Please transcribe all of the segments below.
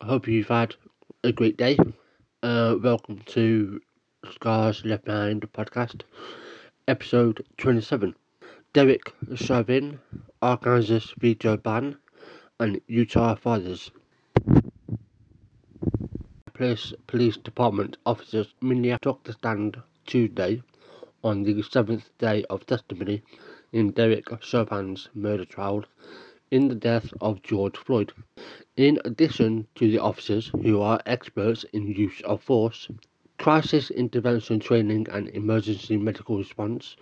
I hope you've had a great day. Uh, welcome to Scars Left Behind podcast, episode 27. Derek Chauvin, Arkansas veto ban, and Utah fathers. Police Police Department officers Minneapolis took the stand Tuesday on the seventh day of testimony in Derek Chauvin's murder trial in the death of George Floyd. In addition to the officers who are experts in use of force, crisis intervention training and emergency medical response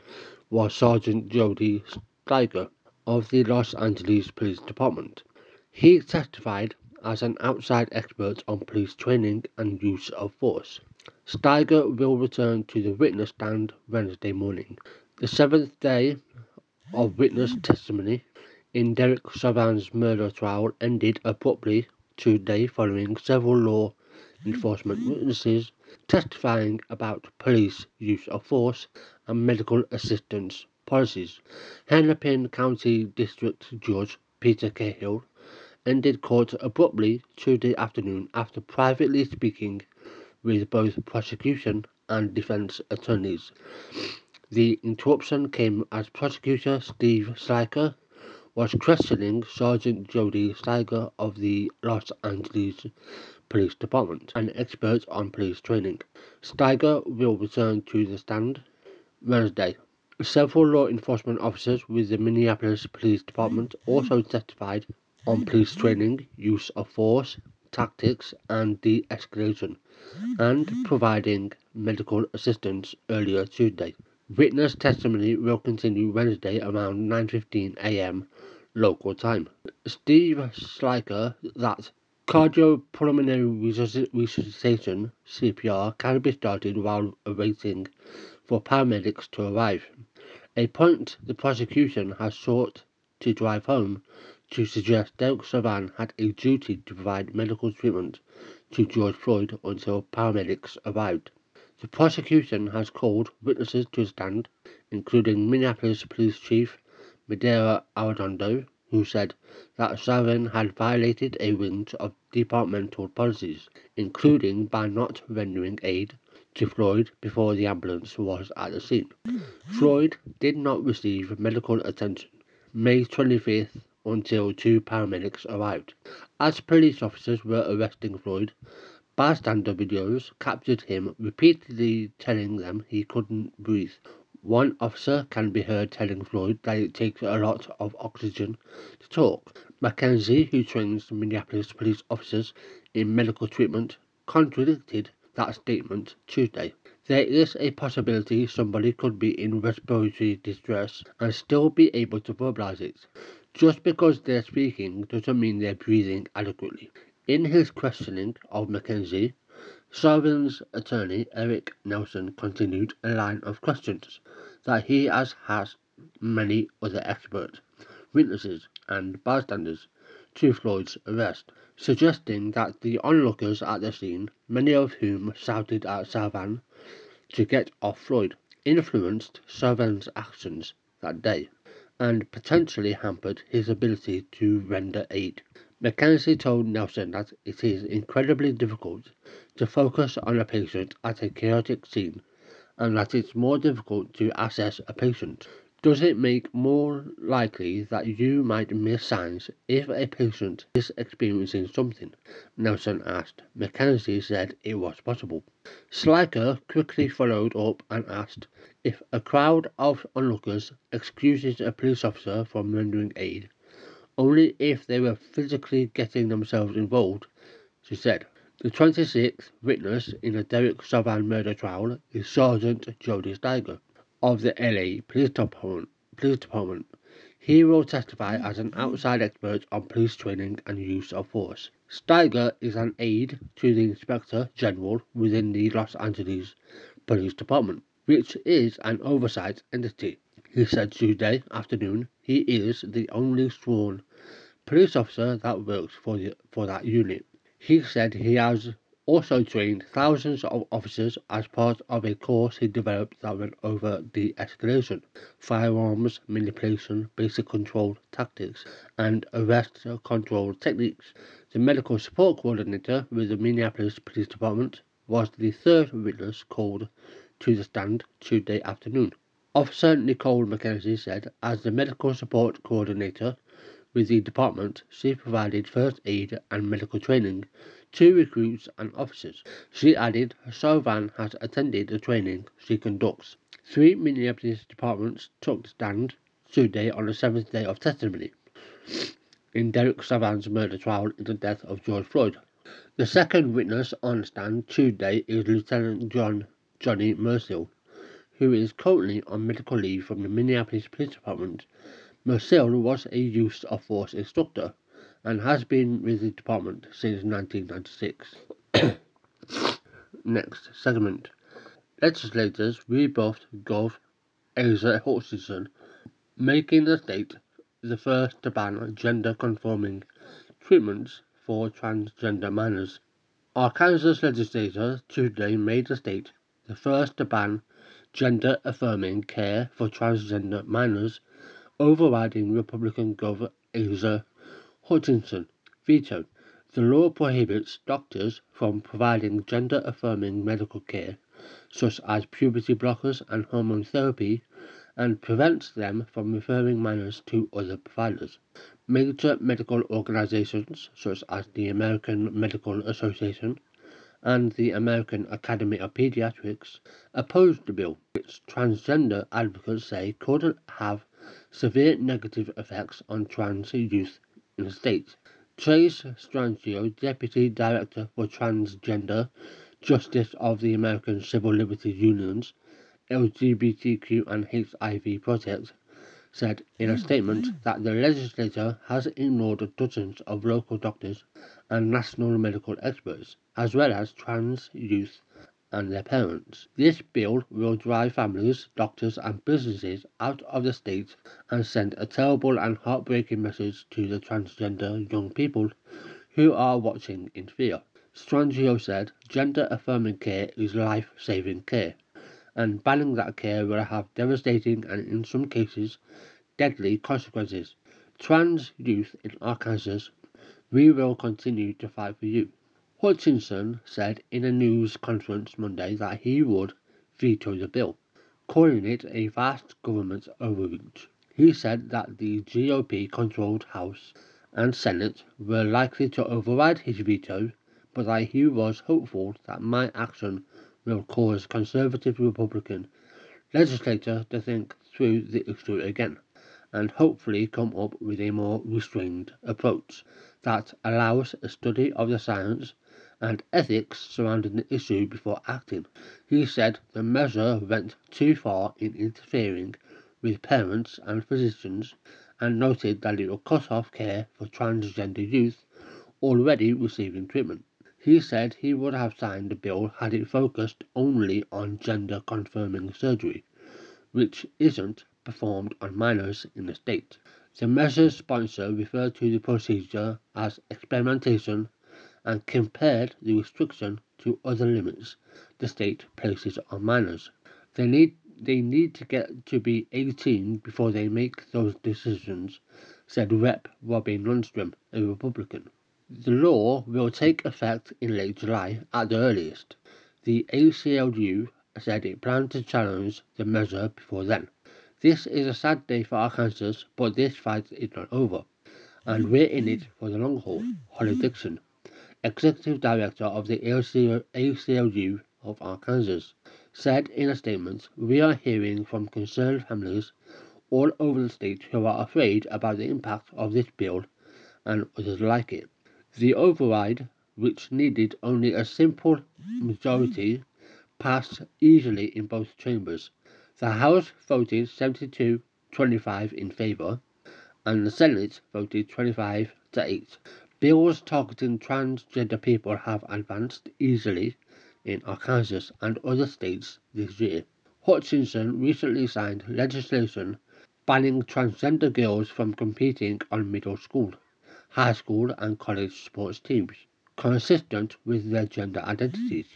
was Sergeant Jody Stiger of the Los Angeles Police Department. He testified as an outside expert on police training and use of force. Stiger will return to the witness stand Wednesday morning. The seventh day of witness testimony in Derek Chauvin's murder trial ended abruptly Tuesday following several law enforcement witnesses testifying about police use of force and medical assistance policies. Hennepin County District Judge Peter Cahill ended court abruptly Tuesday afternoon after privately speaking with both prosecution and defense attorneys. The interruption came as prosecutor Steve Schleicher was questioning Sergeant Jody Stiger of the Los Angeles Police Department, an expert on police training. Stiger will return to the stand Wednesday. Several law enforcement officers with the Minneapolis Police Department also testified on police training, use of force, tactics, and de escalation, and providing medical assistance earlier Tuesday. Witness testimony will continue Wednesday around 9:15 a.m. local time. Steve Schleicher that cardiopulmonary resuscitation (CPR) can be started while waiting for paramedics to arrive, a point the prosecution has sought to drive home to suggest Derek Chauvin had a duty to provide medical treatment to George Floyd until paramedics arrived. The prosecution has called witnesses to stand, including Minneapolis Police Chief Medaria Arradondo, who said that Chauvin had violated a range of departmental policies, including by not rendering aid to Floyd before the ambulance was at the scene. Floyd did not receive medical attention May 25th until two paramedics arrived. As police officers were arresting Floyd, Bystander videos captured him repeatedly telling them he couldn't breathe. One officer can be heard telling Floyd that it takes a lot of oxygen to talk. Mackenzie, who trains Minneapolis police officers in medical treatment, contradicted that statement Tuesday. There is a possibility somebody could be in respiratory distress and still be able to verbalize it. Just because they're speaking doesn't mean they're breathing adequately. In his questioning of Mackenzie, Chauvin's attorney Eric Nelson continued a line of questions that he has asked many other experts, witnesses, and bystanders to Floyd's arrest, suggesting that the onlookers at the scene, many of whom shouted at Chauvin to get off Floyd, influenced Chauvin's actions that day and potentially hampered his ability to render aid. Mackenzie told Nelson that it is incredibly difficult to focus on a patient at a chaotic scene and that it's more difficult to assess a patient. Does it make more likely that you might miss signs if a patient is experiencing something? Nelson asked. Mackenzie said it was possible. Schleicher quickly followed up and asked if a crowd of onlookers excuses a police officer from rendering aid only if they were physically getting themselves involved, she said. The 26th witness in the Derek Chauvin murder trial is Sergeant Jody Stiger of the LA Police Department. Police Department. He will testify as an outside expert on police training and use of force. Stiger is an aide to the Inspector General within the Los Angeles Police Department, which is an oversight entity. He said Tuesday afternoon he is the only sworn police officer that works for, the, for that unit. He said he has also trained thousands of officers as part of a course he developed that went over de escalation, firearms manipulation, basic control tactics, and arrest control techniques. The medical support coordinator with the Minneapolis Police Department was the third witness called to the stand Tuesday afternoon. Officer Nicole Mackenzie said, as the medical support coordinator with the department, she provided first aid and medical training to recruits and officers. She added, Chauvin has attended the training she conducts. Three Minneapolis departments took the stand Tuesday on the seventh day of testimony in Derek Chauvin's murder trial in the death of George Floyd. The second witness on stand Tuesday is Lieutenant John Johnny Mercil, who is currently on medical leave from the Minneapolis Police Department. Mercil was a use of force instructor and has been with the department since 1996. Next segment. Legislators rebuffed Gov. Asa Hutchinson, making the state the first to ban gender conforming treatments for transgender minors. Arkansas legislators Tuesday made the state the first to ban gender affirming care for transgender minors, overriding Republican Gov. Asa Hutchinson vetoed. The law prohibits doctors from providing gender affirming medical care, such as puberty blockers and hormone therapy, and prevents them from referring minors to other providers. Major medical organizations, such as the American Medical Association and the American Academy of Pediatrics, opposed the bill, which transgender advocates say could have severe negative effects on trans youth in the state. Chase Strangio, Deputy Director for Transgender Justice of the American Civil Liberties Unions, LGBTQ and HIV Project, said in a oh, statement that the legislature has ignored dozens of local doctors and national medical experts, as well as trans youth and their parents. This bill will drive families, doctors, and businesses out of the state and send a terrible and heartbreaking message to the transgender young people who are watching in fear. Strangio said gender affirming care is life saving care, and banning that care will have devastating and, in some cases, deadly consequences. Trans youth in Arkansas, we will continue to fight for you. Hutchinson said in a news conference Monday that he would veto the bill, calling it a vast government overreach. He said that the GOP controlled House and Senate were likely to override his veto, but that he was hopeful that my action will cause conservative Republican legislators to think through the issue again and hopefully come up with a more restrained approach that allows a study of the science and ethics surrounding the issue before acting. He said the measure went too far in interfering with parents and physicians and noted that it would cut off care for transgender youth already receiving treatment. He said he would have signed the bill had it focused only on gender confirming surgery, which isn't performed on minors in the state. The measure's sponsor referred to the procedure as experimentation and compared the restriction to other limits the state places on minors. They need they need to get to be 18 before they make those decisions, said Rep. Robin Lundstrom, a Republican. The law will take effect in late July at the earliest. The ACLU said it planned to challenge the measure before then. This is a sad day for Arkansas, but this fight is not over, and we're in it for the long haul. Holly Dickson, executive director of the ACLU of Arkansas, said in a statement, We are hearing from concerned families all over the state who are afraid about the impact of this bill and others like it. The override, which needed only a simple majority, passed easily in both chambers. The House voted 72 25 in favor, and the Senate voted 25 to 8. Bills targeting transgender people have advanced easily in Arkansas and other states this year. Hutchinson recently signed legislation banning transgender girls from competing on middle school, high school, and college sports teams. consistent with their gender identities,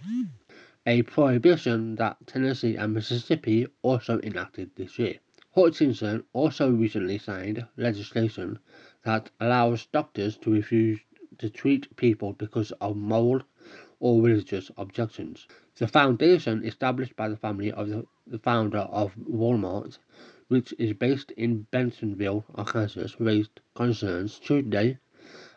a prohibition that Tennessee and Mississippi also enacted this year. Hutchinson also recently signed legislation that allows doctors to refuse to treat people because of moral or religious objections. The foundation, established by the family of the, the founder of Walmart, which is based in Bentonville, Arkansas, raised concerns Tuesday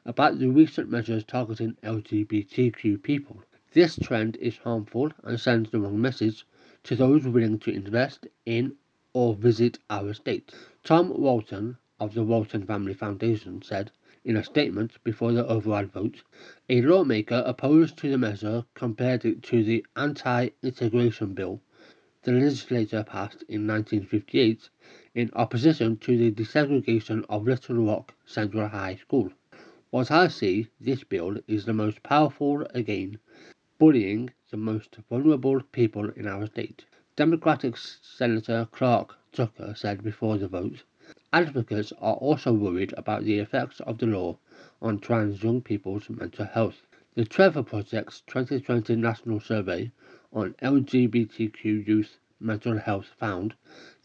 about the recent measures targeting LGBTQ people. This trend is harmful and sends the wrong message to those willing to invest in or visit our state. Tom Walton of the Walton Family Foundation said in a statement before the override vote, a lawmaker opposed to the measure compared it to the anti-integration bill the legislature passed in 1958 in opposition to the desegregation of Little Rock Central High School. What I see, this bill is the most powerful again, bullying the most vulnerable people in our state. Democratic Senator Clark Tucker said before the vote, advocates are also worried about the effects of the law on trans young people's mental health. The Trevor Project's 2020 National Survey on LGBTQ youth mental health found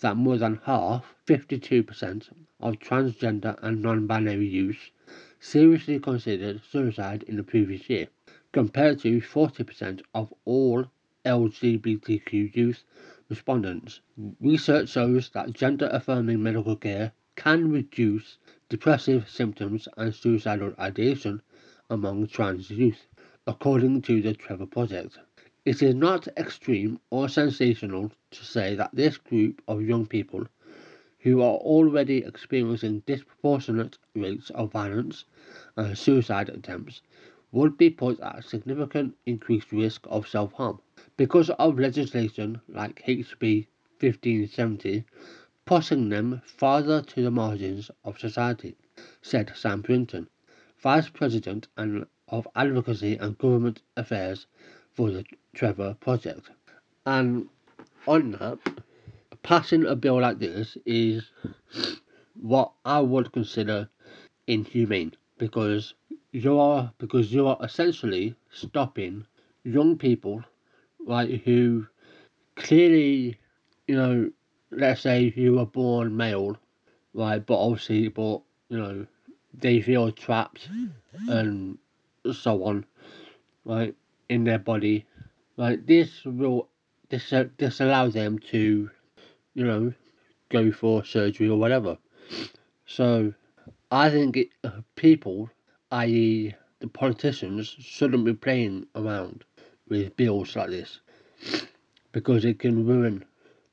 that more than half, 52%, of transgender and non-binary youth seriously considered suicide in the previous year, compared to 40% of all LGBTQ youth respondents. Research shows that gender affirming medical care can reduce depressive symptoms and suicidal ideation among trans youth, according to the Trevor Project. It is not extreme or sensational to say that this group of young people, who are already experiencing disproportionate rates of violence and suicide attempts, would be put at significant increased risk of self harm because of legislation like HB 1570 pushing them farther to the margins of society, said Sam Brinton, Vice President of Advocacy and Government Affairs for the Trevor Project. And on that, passing a bill like this is what I would consider inhumane because you are because you are essentially stopping young people right who clearly you know let's say you were born male right but obviously but you know they feel trapped and so on right in their body like this will this this allows them to, you know, go for surgery or whatever. So I think it, uh, people, i.e., the politicians, shouldn't be playing around with bills like this because it can ruin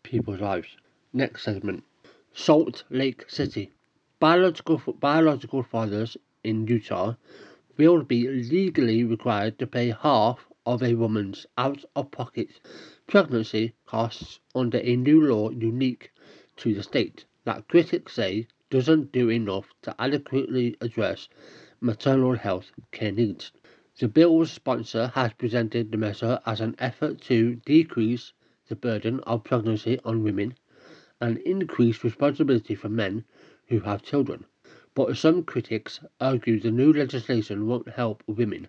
people's lives. Next segment Salt Lake City. Biological, biological fathers in Utah will be legally required to pay half of a woman's out-of-pocket pregnancy costs under a new law unique to the state that critics say doesn't do enough to adequately address maternal health care needs. The bill's sponsor has presented the measure as an effort to decrease the burden of pregnancy on women and increased responsibility for men who have children. But some critics argue the new legislation won't help women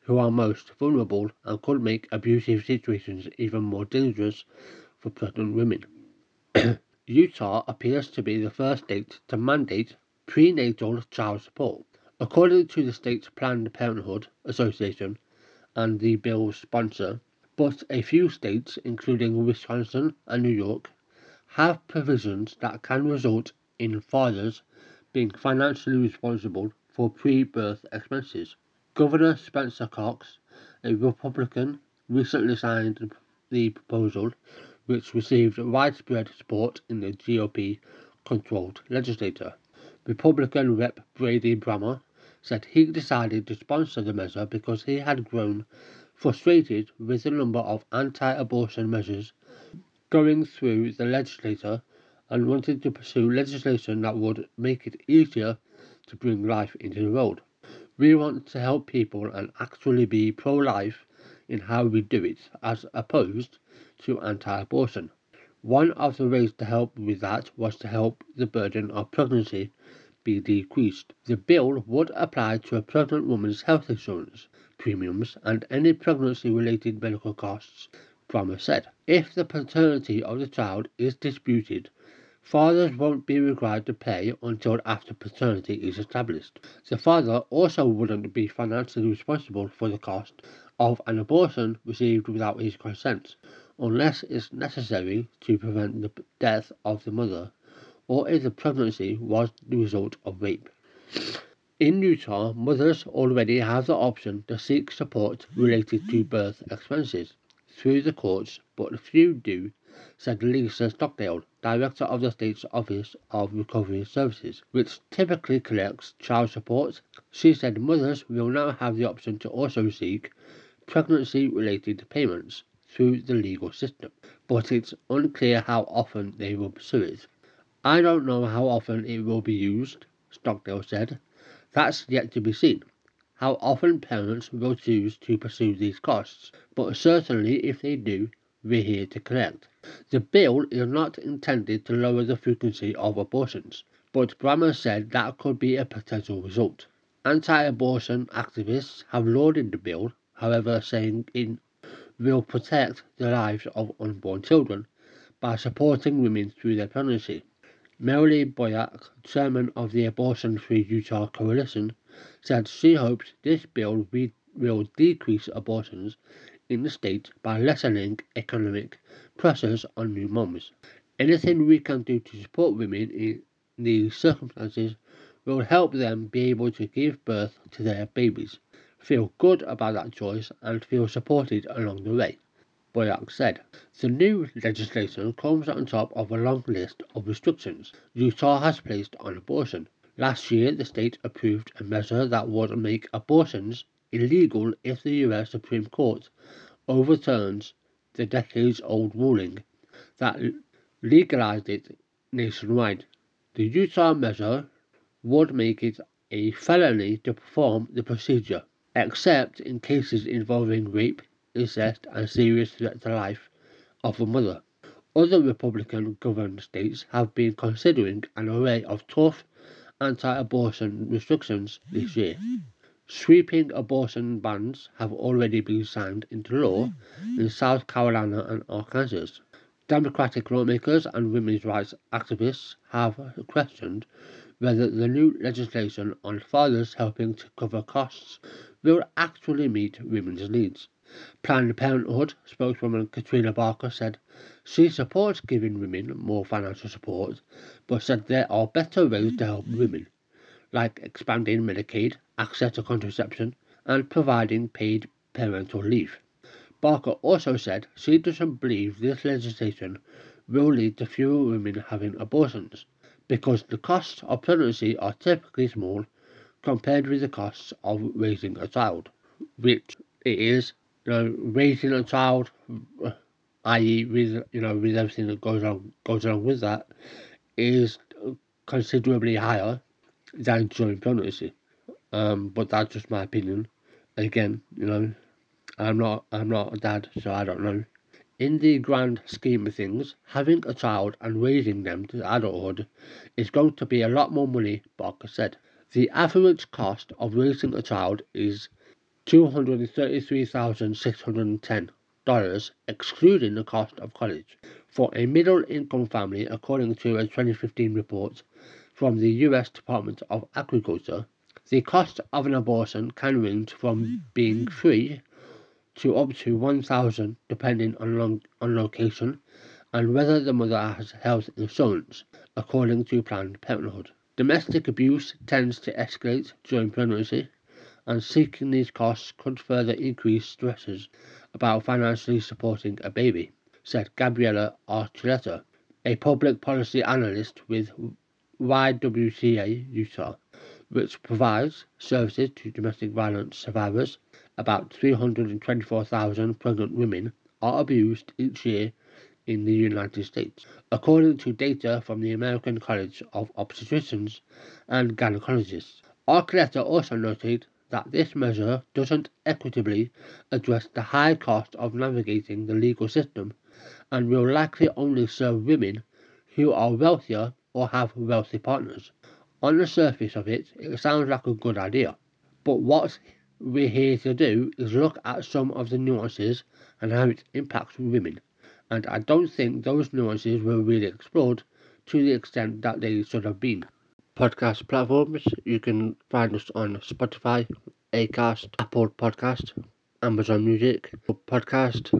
who are most vulnerable and could make abusive situations even more dangerous for pregnant women. Utah appears to be the first state to mandate prenatal child support. According to the state's Planned Parenthood Association and the bill's sponsor, but a few states, including Wisconsin and New York, have provisions that can result in fathers being financially responsible for pre birth expenses. Governor Spencer Cox, a Republican, recently signed the proposal, which received widespread support in the GOP controlled legislature. Republican Rep. Brady Brammer said he decided to sponsor the measure because he had grown frustrated with the number of anti abortion measures going through the legislature and wanted to pursue legislation that would make it easier to bring life into the world. We want to help people and actually be pro life in how we do it, as opposed to anti abortion. One of the ways to help with that was to help the burden of pregnancy be decreased. The bill would apply to a pregnant woman's health insurance premiums and any pregnancy related medical costs, Brammer said. If the paternity of the child is disputed, fathers won't be required to pay until after paternity is established. The father also wouldn't be financially responsible for the cost of an abortion received without his consent, unless it's necessary to prevent the death of the mother or if the pregnancy was the result of rape. In Utah, mothers already have the option to seek support related to birth expenses through the courts, but few do, said Lisa Stockdale, director of the state's Office of Recovery Services, which typically collects child support. She said mothers will now have the option to also seek pregnancy related payments through the legal system, but it's unclear how often they will pursue it. I don't know how often it will be used, Stockdale said. That's yet to be seen. How often parents will choose to pursue these costs, but certainly if they do, we're here to correct. The bill is not intended to lower the frequency of abortions, but Brammer said that could be a potential result. Anti abortion activists have lauded the bill, however, saying it will protect the lives of unborn children by supporting women through their pregnancy. Mary Boyack, chairman of the Abortion Free Utah Coalition, said she hopes this bill will decrease abortions in the state by lessening economic pressures on new moms. Anything we can do to support women in these circumstances will help them be able to give birth to their babies, feel good about that choice, and feel supported along the way. Boyack said. The new legislation comes on top of a long list of restrictions Utah has placed on abortion. Last year, the state approved a measure that would make abortions illegal if the U.S. Supreme Court overturns the decades old ruling that legalized it nationwide. The Utah measure would make it a felony to perform the procedure, except in cases involving rape, incest, and serious threat to life of a mother. Other Republican governed states have been considering an array of tough anti abortion restrictions this year. Sweeping abortion bans have already been signed into law in South Carolina and Arkansas. Democratic lawmakers and women's rights activists have questioned whether the new legislation on fathers helping to cover costs will actually meet women's needs. Planned Parenthood spokeswoman Katrina Barker said she supports giving women more financial support, but said there are better ways to help women, like expanding Medicaid, access to contraception, and providing paid parental leave. Barker also said she doesn't believe this legislation will lead to fewer women having abortions because the costs of pregnancy are typically small compared with the costs of raising a child, which it is you know, raising a child, i.e., with you know, with everything that goes on goes along with that, is considerably higher than during pregnancy. Um, but that's just my opinion. Again, you know, I'm not I'm not a dad, so I don't know. In the grand scheme of things, having a child and raising them to adulthood is going to be a lot more money, Barker said. The average cost of raising a child is $233,610, excluding the cost of college, for a middle income family, according to a 2015 report from the U.S. Department of Agriculture. The cost of an abortion can range from being free to up to 1000 depending on, long, on location and whether the mother has health insurance, according to Planned Parenthood. Domestic abuse tends to escalate during pregnancy, and seeking these costs could further increase stresses about financially supporting a baby, said Gabriella Archuleta, a public policy analyst with YWCA Utah, which provides services to domestic violence survivors. About 324,000 pregnant women are abused each year in the United States, according to data from the American College of Obstetricians and Gynecologists. Archuleta also noted that this measure doesn't equitably address the high cost of navigating the legal system and will likely only serve women who are wealthier or have wealthy partners. On the surface of it, it sounds like a good idea, but what we're here to do is look at some of the nuances and how it impacts women. And I don't think those nuances were really explored to the extent that they should have been. Podcast platforms, you can find us on Spotify, Acast, Apple Podcast, Amazon Music, Podcast,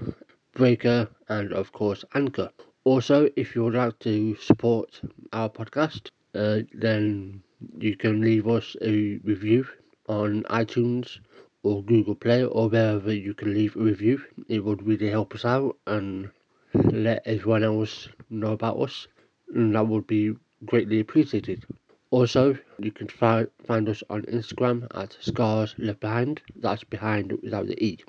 Breaker, and of course Anchor. Also, if you would like to support our podcast, uh, then you can leave us a review on iTunes or Google Play or wherever you can leave a review. It would really help us out and let everyone else know about us, and that would be greatly appreciated. Also, you can fi- find us on Instagram at Scars Left Behind. That's behind without the E.